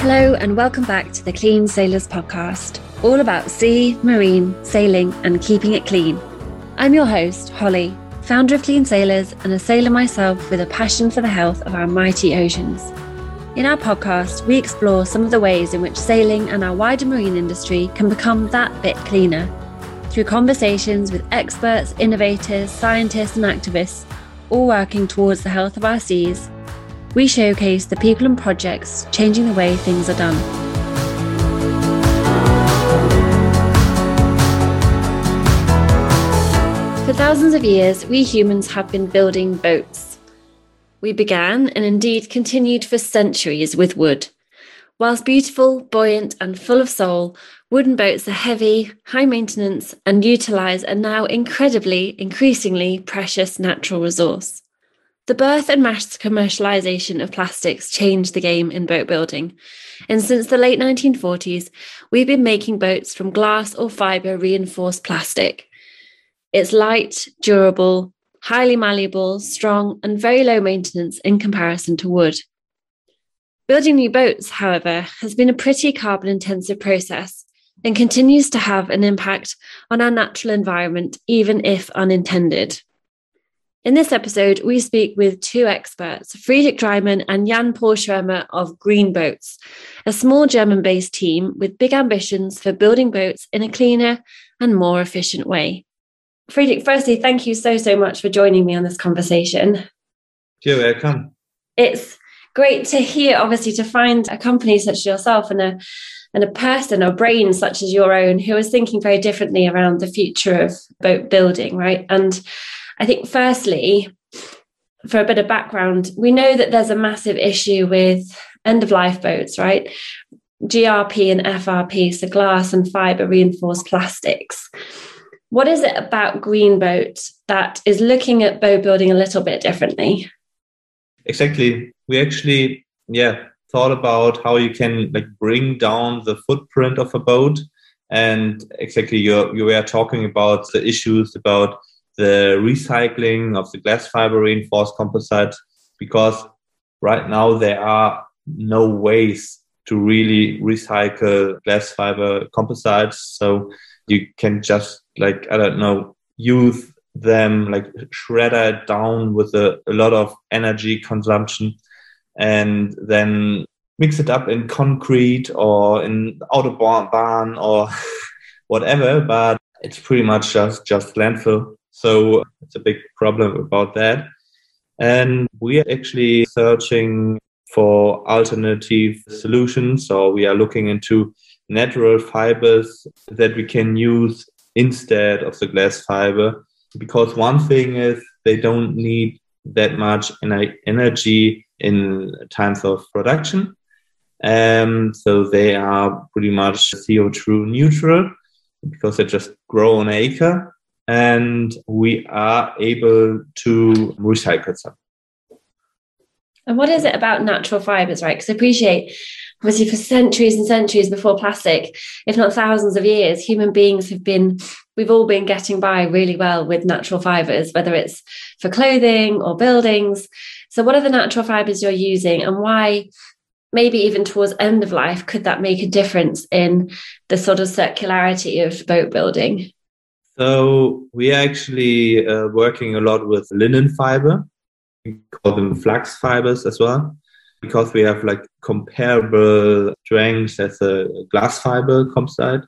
Hello, and welcome back to the Clean Sailors podcast, all about sea, marine, sailing, and keeping it clean. I'm your host, Holly, founder of Clean Sailors and a sailor myself with a passion for the health of our mighty oceans. In our podcast, we explore some of the ways in which sailing and our wider marine industry can become that bit cleaner through conversations with experts, innovators, scientists, and activists, all working towards the health of our seas we showcase the people and projects changing the way things are done. For thousands of years, we humans have been building boats. We began and indeed continued for centuries with wood. Whilst beautiful, buoyant, and full of soul, wooden boats are heavy, high maintenance, and utilise a now incredibly, increasingly precious natural resource. The birth and mass commercialization of plastics changed the game in boat building. And since the late 1940s, we've been making boats from glass or fiber reinforced plastic. It's light, durable, highly malleable, strong, and very low maintenance in comparison to wood. Building new boats, however, has been a pretty carbon intensive process and continues to have an impact on our natural environment, even if unintended. In this episode, we speak with two experts, Friedrich Deimann and Jan Paul Schwemmer of Green Boats, a small German based team with big ambitions for building boats in a cleaner and more efficient way. Friedrich, firstly, thank you so, so much for joining me on this conversation. You're welcome. It's great to hear, obviously, to find a company such as yourself and a and a person or brain such as your own who is thinking very differently around the future of boat building, right? And I think, firstly, for a bit of background, we know that there's a massive issue with end of life boats, right? GRP and FRP, so glass and fiber reinforced plastics. What is it about Green Boat that is looking at boat building a little bit differently? Exactly. We actually, yeah, thought about how you can like bring down the footprint of a boat. And exactly, you you were talking about the issues about the recycling of the glass fiber reinforced composite because right now there are no ways to really recycle glass fiber composites. So you can just like, I don't know, use them, like shredder it down with a, a lot of energy consumption and then mix it up in concrete or in autobahn or whatever, but it's pretty much just, just landfill. So it's a big problem about that. And we are actually searching for alternative solutions. So we are looking into natural fibers that we can use instead of the glass fiber. Because one thing is they don't need that much energy in times of production. Um, so they are pretty much CO2 neutral because they just grow on acre and we are able to recycle them. And what is it about natural fibers, right? Because I appreciate, obviously, for centuries and centuries before plastic, if not thousands of years, human beings have been, we've all been getting by really well with natural fibers, whether it's for clothing or buildings. So, what are the natural fibers you're using, and why? Maybe even towards end of life, could that make a difference in the sort of circularity of boat building? So we are actually uh, working a lot with linen fiber. We call them flax fibers as well, because we have like comparable strengths as a glass fiber composite.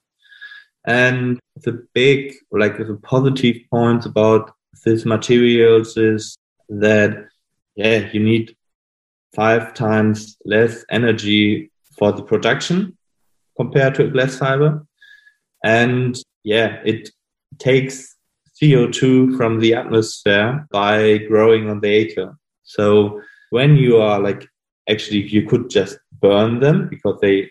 And the big, like the positive points about these materials is that, yeah, you need five times less energy for the production compared to a glass fiber. And yeah, it takes CO2 from the atmosphere by growing on the acre. So when you are like, actually, you could just burn them because they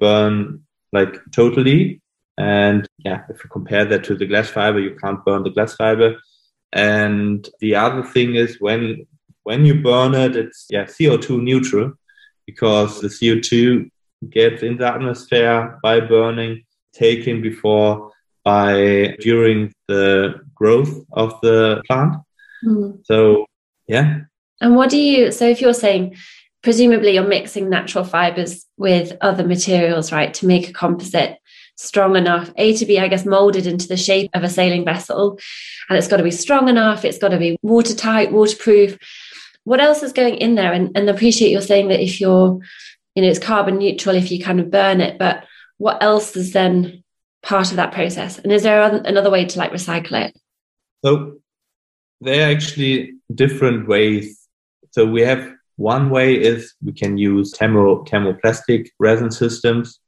burn like totally. And yeah, if you compare that to the glass fiber, you can't burn the glass fiber. And the other thing is when when you burn it, it's yeah CO2 neutral. because the CO2 gets in the atmosphere by burning, taken before by during the growth of the plant. Mm. So, yeah. And what do you, so if you're saying, presumably you're mixing natural fibers with other materials, right, to make a composite strong enough, A, to be, I guess, molded into the shape of a sailing vessel. And it's got to be strong enough, it's got to be watertight, waterproof. What else is going in there? And, and appreciate you're saying that if you're, you know, it's carbon neutral if you kind of burn it, but what else is then part of that process? And is there another way to like recycle it? So there are actually different ways. So we have one way is we can use thermo, thermoplastic resin systems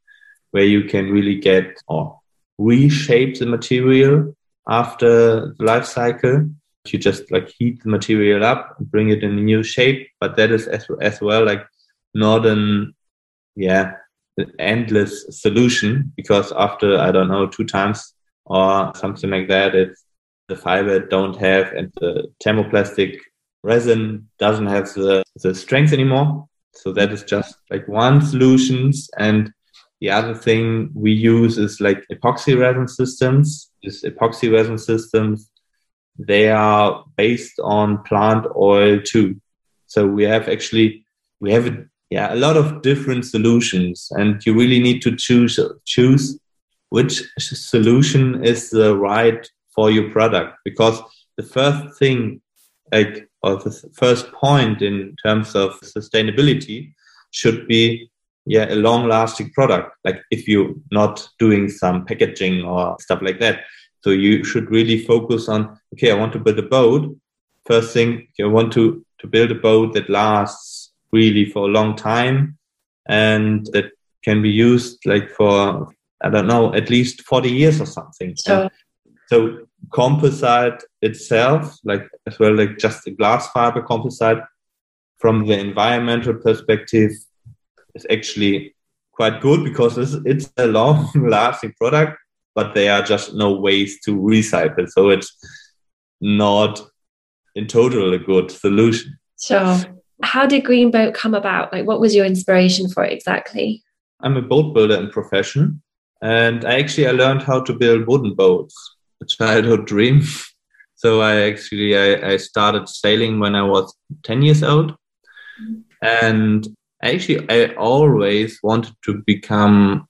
where you can really get or reshape the material after the life cycle. You just like heat the material up and bring it in a new shape, but that is as, as well like not an yeah endless solution because after I don't know two times or something like that, it's the fiber don't have and the thermoplastic resin doesn't have the, the strength anymore. So that is just like one solutions and the other thing we use is like epoxy resin systems. These epoxy resin systems, they are based on plant oil too. So we have actually, we have yeah, a lot of different solutions and you really need to choose, choose which solution is the right for your product because the first thing like or the first point in terms of sustainability should be yeah a long lasting product. Like if you're not doing some packaging or stuff like that. So you should really focus on okay i want to build a boat. First thing you want to to build a boat that lasts really for a long time and that can be used like for i don't know at least 40 years or something. So, so composite itself like as well like just the glass fiber composite from the environmental perspective is actually quite good because it's, it's a long lasting product, but there are just no ways to recycle. So it's not in total a good solution. So, how did Green Boat come about? Like, what was your inspiration for it exactly? I'm a boat builder in profession, and I actually I learned how to build wooden boats, a childhood dream. So I actually I, I started sailing when I was 10 years old, and actually I always wanted to become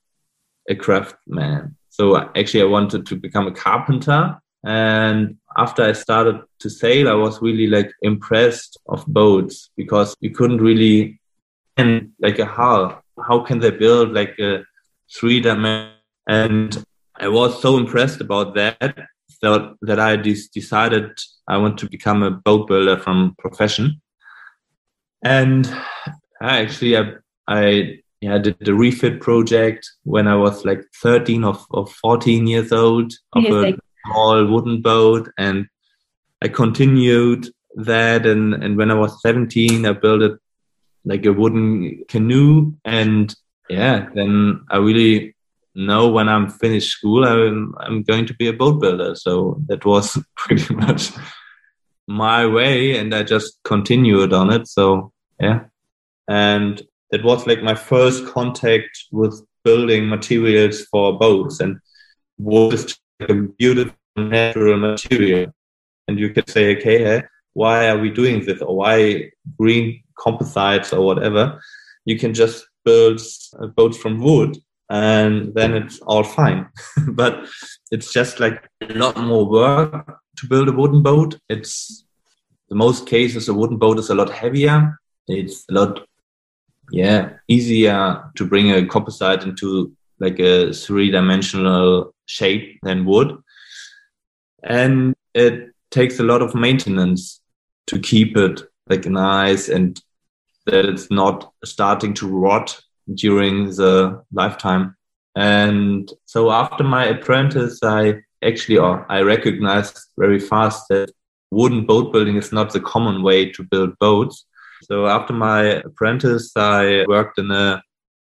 a craftsman. So actually I wanted to become a carpenter. And after I started to sail, I was really like impressed of boats because you couldn't really and like a hull. How can they build like a three dimension? And I was so impressed about that that, that I decided I want to become a boat builder from profession. And I actually, I, I yeah, did the refit project when I was like 13 or, or 14 years old of a small wooden boat. And I continued that. And, and when I was 17, I built it like a wooden canoe. And yeah, then I really know when I'm finished school, I'm, I'm going to be a boat builder. So that was pretty much my way. And I just continued on it. So yeah and it was like my first contact with building materials for boats and wood is like a beautiful natural material and you could say okay hey, why are we doing this or why green composites or whatever you can just build uh, boats from wood and then it's all fine. But it's just like a lot more work to build a wooden boat. It's the most cases a wooden boat is a lot heavier. It's a lot yeah easier to bring a composite into like a three-dimensional shape than wood. And it takes a lot of maintenance to keep it like nice and that it's not starting to rot during the lifetime and so after my apprentice i actually or i recognized very fast that wooden boat building is not the common way to build boats so after my apprentice, I worked in a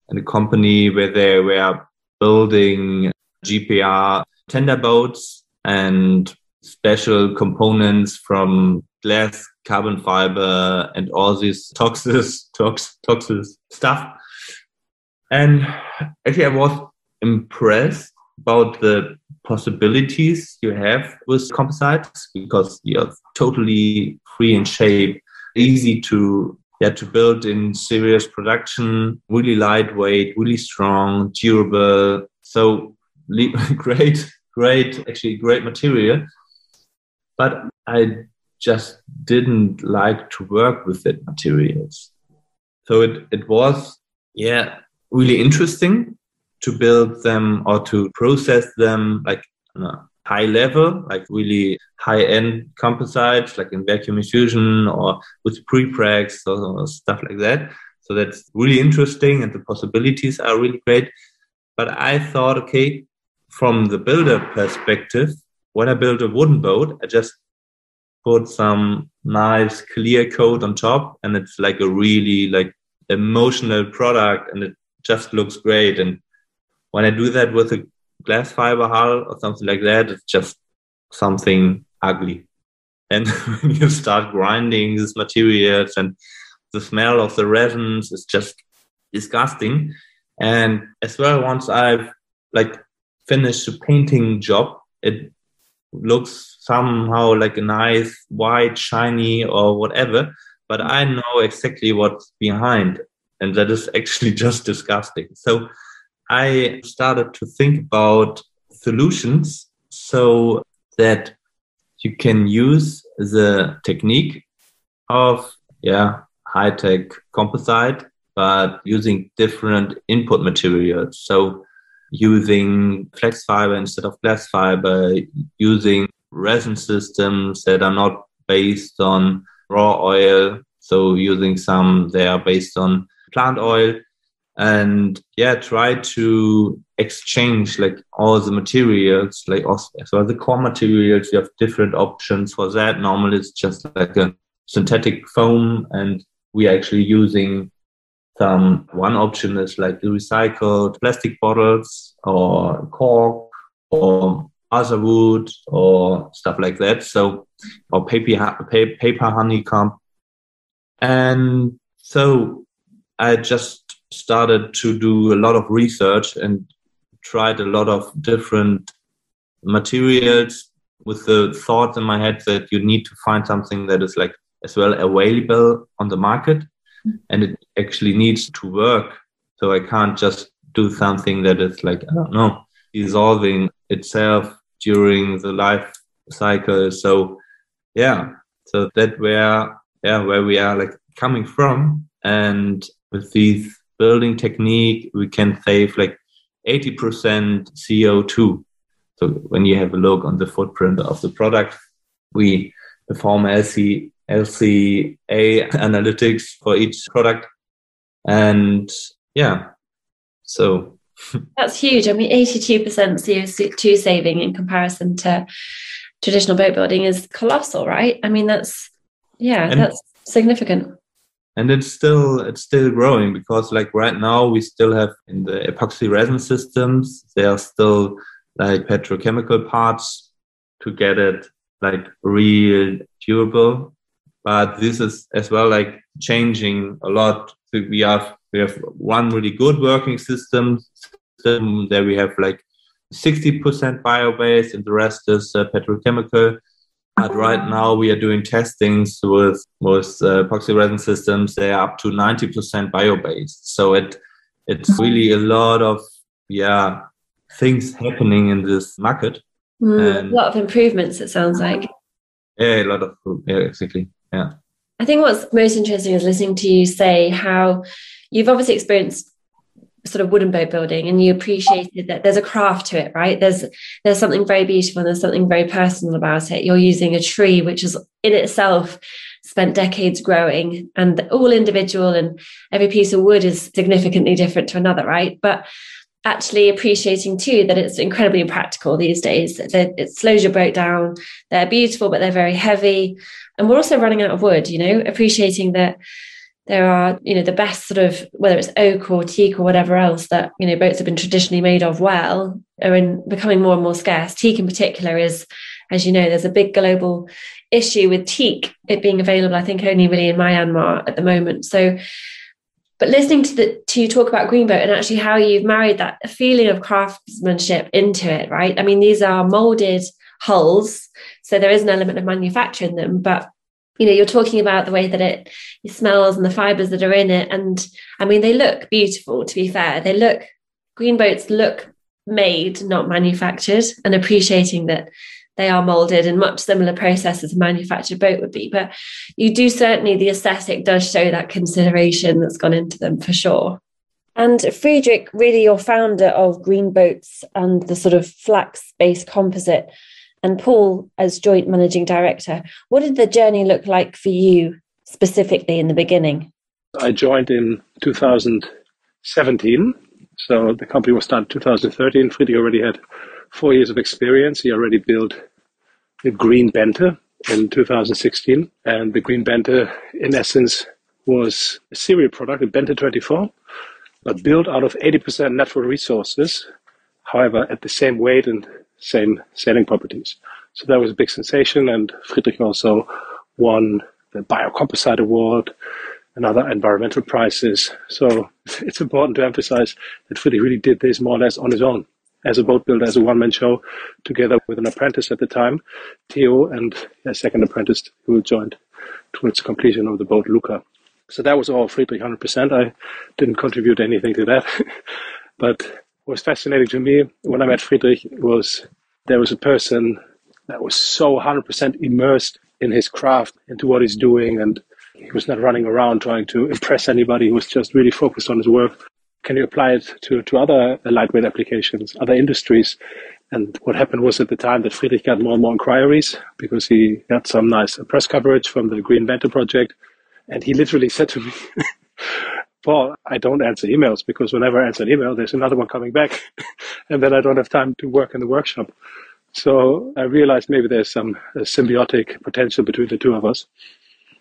in a company where they were building GPR tender boats and special components from glass, carbon fiber, and all these toxic, tox, toxic stuff. And actually, I was impressed about the possibilities you have with composites because you're totally free in shape, easy to yeah, to build in serious production, really lightweight, really strong, durable. So great, great, actually great material. But I just didn't like to work with that materials. So it, it was, yeah, really interesting to build them or to process them like on a high level, like really high end composites, like in vacuum infusion or with prepregs or stuff like that. So that's really interesting and the possibilities are really great. But I thought, okay, from the builder perspective, when I build a wooden boat, I just put some nice clear coat on top and it's like a really like emotional product and it just looks great. And when I do that with a glass fiber hull or something like that, it's just something ugly. And when you start grinding these materials and the smell of the resins is just disgusting. And as well, once I've like finished the painting job, it looks somehow like a nice white, shiny or whatever. But I know exactly what's behind, and that is actually just disgusting. So I started to think about solutions so that you can use the technique of yeah high tech composite, but using different input materials. So using flax fiber instead of glass fiber, using resin systems that are not based on raw oil. So using some they are based on plant oil and yeah try to exchange like all the materials like also so the core materials you have different options for that. Normally it's just like a synthetic foam and we're actually using some one option is like the recycled plastic bottles or cork or other wood or stuff like that. So or paper paper honeycomb. And so i just started to do a lot of research and tried a lot of different materials with the thought in my head that you need to find something that is like as well available on the market and it actually needs to work. So i can't just do something that is like i don't know dissolving itself during the life cycle. So yeah. So that where yeah where we are like coming from. And with these building technique, we can save like 80% CO2. So when you have a look on the footprint of the product, we perform LC, LCA analytics for each product. And yeah, so. That's huge. I mean, 82% CO2 saving in comparison to traditional boat building is colossal, right? I mean, that's, yeah, and that's significant and it's still it's still growing because like right now we still have in the epoxy resin systems there are still like petrochemical parts to get it like real durable. But this is as well like changing a lot. So we have we have one really good working system system there we have like 60% bio-based and the rest is uh, petrochemical but right now we are doing testings with most uh, epoxy resin systems. They are up to 90% bio-based. So it it's mm-hmm. really a lot of yeah things happening in this market. Mm, a lot of improvements. It sounds like. Yeah, a lot of yeah, exactly. Yeah. I think what's most interesting is listening to you say how you've obviously experienced sort of wooden boat building and you appreciated that there's a craft to it right? There's there's something very beautiful and there's something very personal about it. You're using a tree which is in itself spent decades growing and all individual and every piece of wood is significantly different to another right? But actually appreciating too that it's incredibly impractical these days. It slows your boat down they're beautiful but they're very heavy and we're also running out of wood you know? Appreciating that there are you know the best sort of whether it's oak or teak or whatever else that you know boats have been traditionally made of well are in becoming more and more scarce teak in particular is as you know, there's a big global issue with teak, it being available, I think only really in Myanmar at the moment. So, but listening to the to you talk about Greenboat and actually how you've married that feeling of craftsmanship into it, right? I mean, these are molded hulls, so there is an element of manufacture in them, but you know, you're talking about the way that it, it smells and the fibers that are in it. And I mean, they look beautiful, to be fair. They look, green boats look made, not manufactured, and appreciating that they are molded in much similar process as a manufactured boat would be. But you do certainly, the aesthetic does show that consideration that's gone into them for sure. And Friedrich, really, you're founder of Green Boats and the sort of flax based composite and Paul as joint managing director. What did the journey look like for you specifically in the beginning? I joined in 2017. So the company was started 2013. Friedrich already had four years of experience. He already built the Green Bente in 2016. And the Green Bente, in essence, was a serial product, a Bente 24, but built out of 80% natural resources. However, at the same weight and same sailing properties. So that was a big sensation. And Friedrich also won the Biocomposite Award and other environmental prizes. So it's important to emphasize that Friedrich really did this more or less on his own as a boat builder, as a one man show, together with an apprentice at the time, Theo, and a second apprentice who joined towards completion of the boat, Luca. So that was all Friedrich 100%. I didn't contribute anything to that. but was fascinating to me when I met Friedrich was there was a person that was so 100% immersed in his craft, into what he's doing, and he was not running around trying to impress anybody. He was just really focused on his work. Can you apply it to, to other lightweight applications, other industries? And what happened was at the time that Friedrich got more and more inquiries because he got some nice press coverage from the Green Bente project. And he literally said to me, Paul, I don't answer emails because whenever I answer an email, there's another one coming back. and then I don't have time to work in the workshop. So I realized maybe there's some symbiotic potential between the two of us.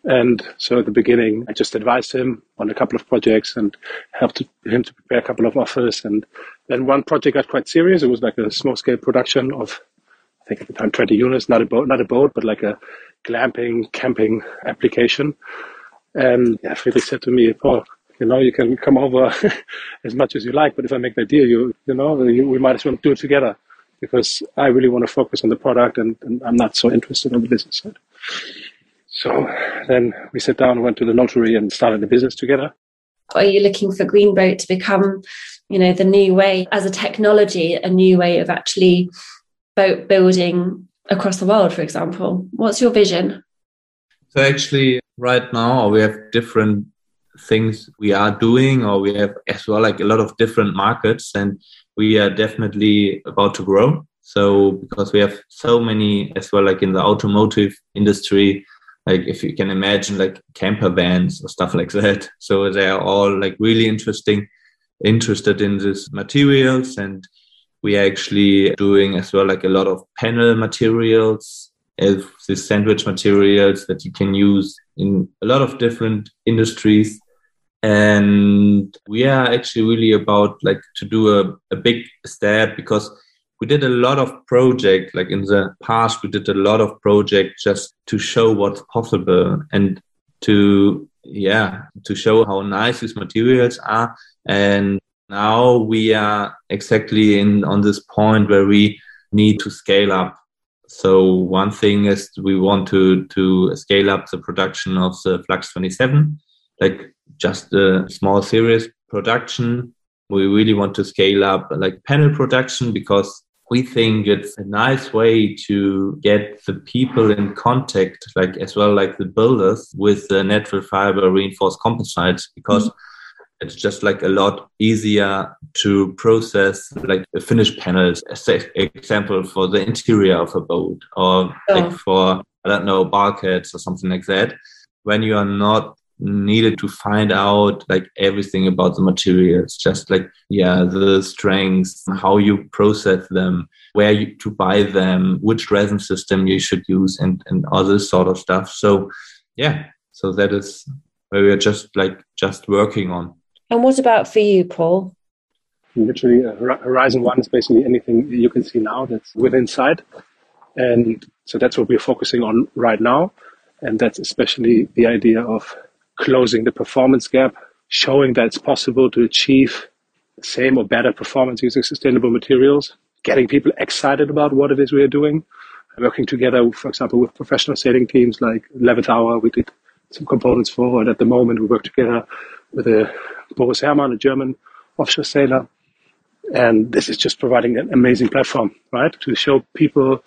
And so at the beginning, I just advised him on a couple of projects and helped him to prepare a couple of offers. And then one project got quite serious. It was like a small scale production of, I think at the time, 20 units, not a boat, not a boat, but like a glamping, camping application. And yeah, said to me, Paul, you know, you can come over as much as you like, but if I make that deal, you, you know, you, we might as well do it together because I really want to focus on the product and, and I'm not so interested on the business side. So then we sat down went to the notary and started the business together. Are you looking for Greenboat to become, you know, the new way as a technology, a new way of actually boat building across the world, for example? What's your vision? So actually, right now we have different things we are doing or we have as well like a lot of different markets and we are definitely about to grow. So because we have so many as well like in the automotive industry like if you can imagine like camper vans or stuff like that. So they are all like really interesting interested in these materials and we are actually doing as well like a lot of panel materials as these sandwich materials that you can use in a lot of different industries and we are actually really about like to do a, a big step because we did a lot of project like in the past we did a lot of project just to show what's possible and to yeah to show how nice these materials are. And now we are exactly in on this point where we need to scale up. So one thing is we want to to scale up the production of the Flax 27 like just a small series production. We really want to scale up like panel production because we think it's a nice way to get the people in contact, like as well like the builders with the natural fiber reinforced composites because mm-hmm. it's just like a lot easier to process like the finished panels, as an example for the interior of a boat or oh. like for I don't know bulkheads or something like that. When you are not needed to find out like everything about the materials just like yeah the strengths how you process them where you, to buy them which resin system you should use and and all this sort of stuff. So yeah so that is where we're just like just working on. And what about for you paul? Literally uh, horizon one is basically anything you can see now that's within sight. And so that's what we're focusing on right now. And that's especially the idea of closing the performance gap, showing that it's possible to achieve the same or better performance using sustainable materials, getting people excited about what it is we are doing, working together, for example, with professional sailing teams like 11th Hour, we did some components for, and at the moment we work together with a Boris Herrmann, a German offshore sailor. And this is just providing an amazing platform, right? To show people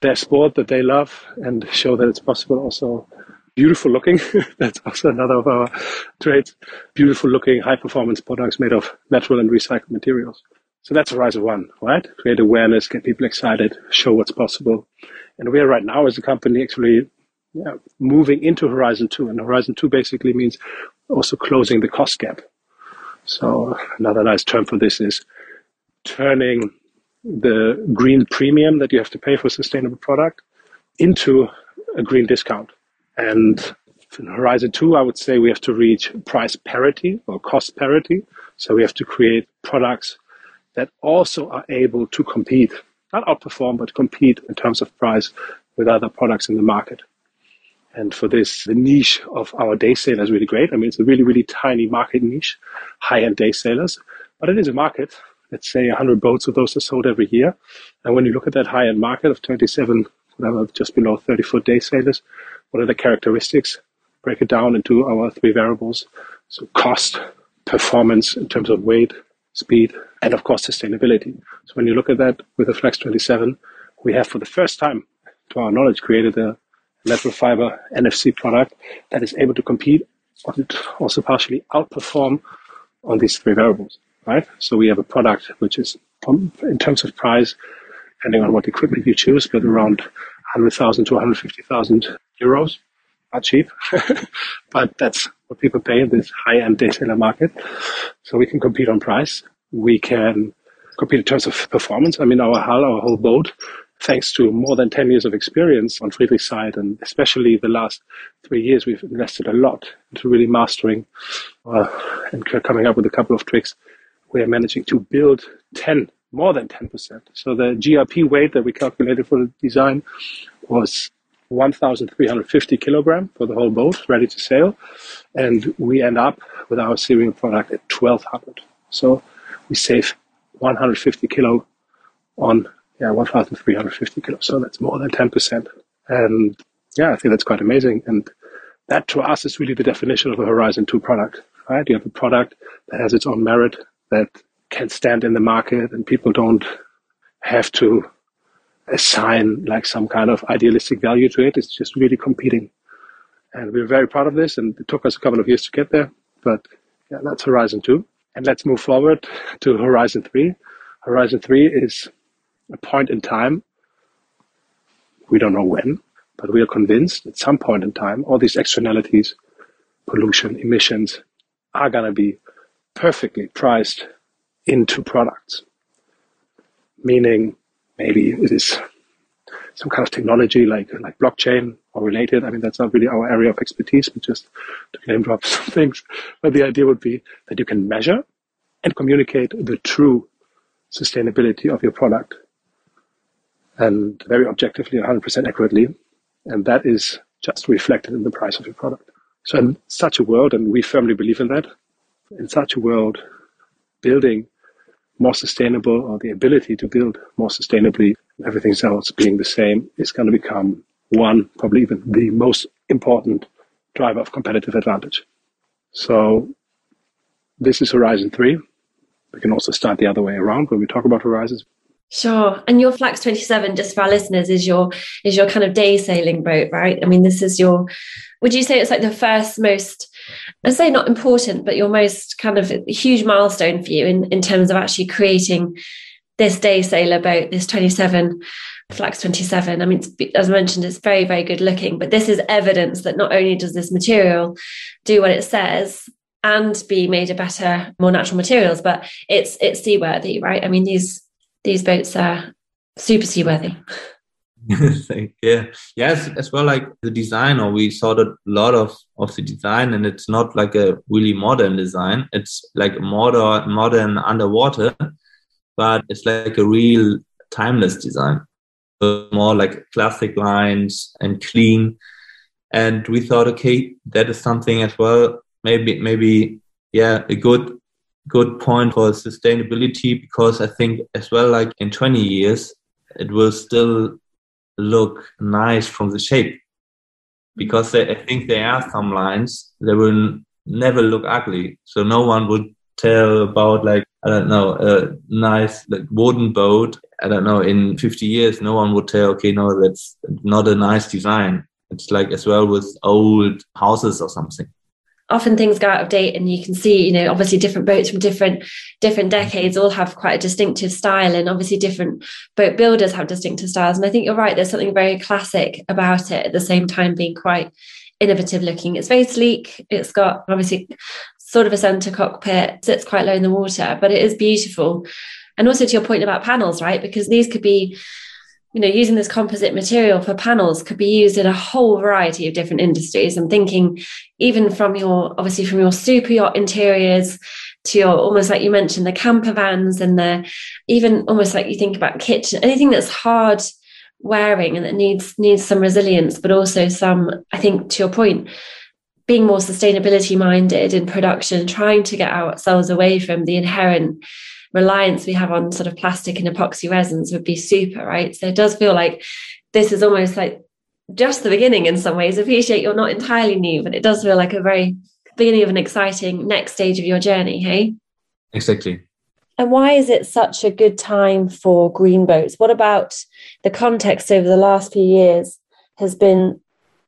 their sport that they love and show that it's possible also beautiful looking. That's also another of our traits. Beautiful looking, high performance products made of natural and recycled materials. So that's Horizon One, right? Create awareness, get people excited, show what's possible. And we are right now as a company actually yeah, moving into Horizon Two. And Horizon Two basically means also closing the cost gap. So another nice term for this is turning the green premium that you have to pay for a sustainable product into a green discount. And in Horizon 2, I would say we have to reach price parity or cost parity. So we have to create products that also are able to compete, not outperform, but compete in terms of price with other products in the market. And for this, the niche of our day sailor is really great. I mean, it's a really, really tiny market niche, high-end day sailors, but it is a market. Let's say 100 boats of those are sold every year. And when you look at that high-end market of 27, just below 30-foot day sailors, what are the characteristics? Break it down into our three variables. So cost, performance in terms of weight, speed, and of course sustainability. So when you look at that with the Flax 27, we have for the first time, to our knowledge, created a natural fiber NFC product that is able to compete and also partially outperform on these three variables, right? So we have a product which is, um, in terms of price, depending on what equipment you choose, but around 100,000 to 150,000 euros. Not cheap, but that's what people pay in this high-end day sailor market. So we can compete on price. We can compete in terms of performance. I mean, our hull, our whole boat thanks to more than 10 years of experience on Friedrich's side, and especially the last three years, we've invested a lot into really mastering uh, and coming up with a couple of tricks. We are managing to build 10, more than 10%. So the GRP weight that we calculated for the design was 1,350 kilogram for the whole boat, ready to sail. And we end up with our serial product at 1,200. So we save 150 kilo on yeah, 1,350 kilos. So that's more than 10%. And yeah, I think that's quite amazing. And that to us is really the definition of a Horizon 2 product, right? You have a product that has its own merit, that can stand in the market, and people don't have to assign like some kind of idealistic value to it. It's just really competing. And we're very proud of this. And it took us a couple of years to get there. But yeah, that's Horizon 2. And let's move forward to Horizon 3. Horizon 3 is a point in time. We don't know when, but we are convinced at some point in time, all these externalities, pollution, emissions, are going to be perfectly priced into products. Meaning, maybe it is some kind of technology like like blockchain or related. I mean, that's not really our area of expertise, but just to name drop some things. But the idea would be that you can measure and communicate the true sustainability of your product and very objectively 100% accurately. And that is just reflected in the price of your product. So in such a world, and we firmly believe in that, in such a world, building more sustainable or the ability to build more sustainably, everything else being the same is going to become one, probably even the most important driver of competitive advantage. So this is Horizon 3. We can also start the other way around when we talk about horizons. Sure. And your Flax 27, just for our listeners, is your is your kind of day sailing boat, right? I mean, this is your would you say it's like the first most I'd say not important, but your most kind of huge milestone for you in, in terms of actually creating this day sailor boat, this 27 Flax 27. I mean, as I mentioned, it's very, very good looking, but this is evidence that not only does this material do what it says and be made of better, more natural materials, but it's it's seaworthy, right? I mean, these these boats are super seaworthy. yeah yes as well like the design or we saw a lot of of the design and it's not like a really modern design it's like modern modern underwater but it's like a real timeless design more like classic lines and clean. And we thought, okay, that is something as well. Maybe, maybe, yeah, a good, good point for sustainability because I think as well, like in 20 years, it will still look nice from the shape because I think there are some lines that will never look ugly. So no one would tell about like I don't know a nice like wooden boat. I don't know in 50 years no one would tell okay no that's not a nice design. It's like as well with old houses or something often things go out of date and you can see you know obviously different boats from different different mm-hmm. decades all have quite a distinctive style and obviously different boat builders have distinctive styles. And i think you're right there's something very classic about it at the same time being quite innovative looking. It's very sleek it's got obviously sort of a center cockpit sits quite low in the water but it is beautiful. And also to your point about panels right because these could be you know, using this composite material for panels could be used in a whole variety of different industries. I'm thinking even from your, obviously from your super yacht interiors to your, almost like you mentioned, the camper vans and the, even almost like you think about kitchen, anything that's hard wearing and that needs, needs some resilience, but also some, I think to your point, being more sustainability minded in production, trying to get ourselves away from the inherent reliance we have on sort of plastic and epoxy resins would be super, right? So it does feel like this is almost like just the beginning in some ways. I appreciate you're not entirely new, but it does feel like a very beginning of an exciting next stage of your journey, hey? Exactly. And why is it such a good time for green boats? What about the context over the last few years has been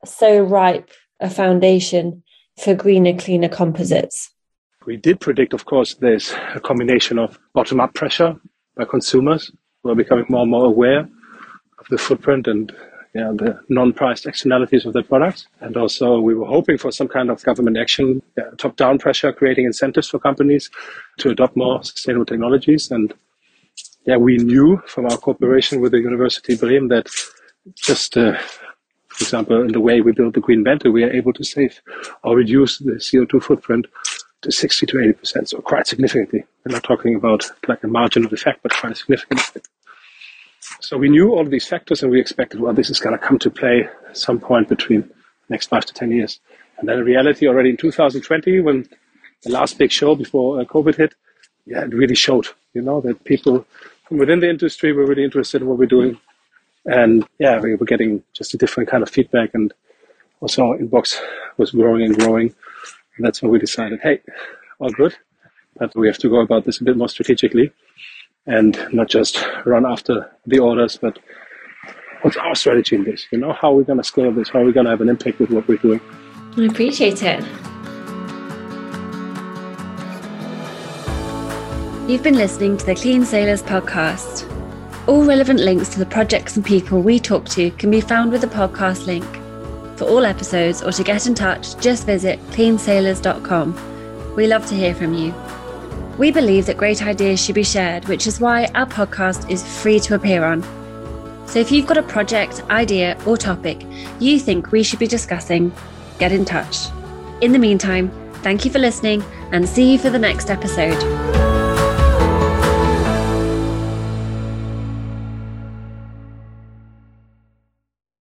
so ripe a foundation for greener, cleaner composites? We did predict, of course, there's a combination of bottom up pressure by consumers who are becoming more and more aware of the footprint and yeah, the non-priced externalities of their products. And also we were hoping for some kind of government action, yeah, top-down pressure, creating incentives for companies to adopt more sustainable technologies. And yeah, we knew from our cooperation with the University of Bremen that just, uh, for example, in the way we built the Green Bente, we are able to save or reduce the CO2 footprint to 60 to 80%, so quite significantly. We're not talking about like a margin of effect, but quite a significant So we knew all of these factors and we expected, well, this is going to come to play some point between next five to 10 years. And then in reality, already in 2020, when the last big show before uh, COVID hit, yeah, it really showed, you know, that people from within the industry were really interested in what we're doing. And yeah, we were getting just a different kind of feedback and also inbox was growing and growing. And that's when we decided, hey, all good, but we have to go about this a bit more strategically and not just run after the orders, but what's our strategy in this? You know, how are we going to scale this? How are we going to have an impact with what we're doing? I appreciate it. You've been listening to the Clean Sailors podcast. All relevant links to the projects and people we talk to can be found with the podcast link. For all episodes or to get in touch, just visit cleansailors.com. We love to hear from you. We believe that great ideas should be shared, which is why our podcast is free to appear on. So if you've got a project, idea, or topic you think we should be discussing, get in touch. In the meantime, thank you for listening and see you for the next episode.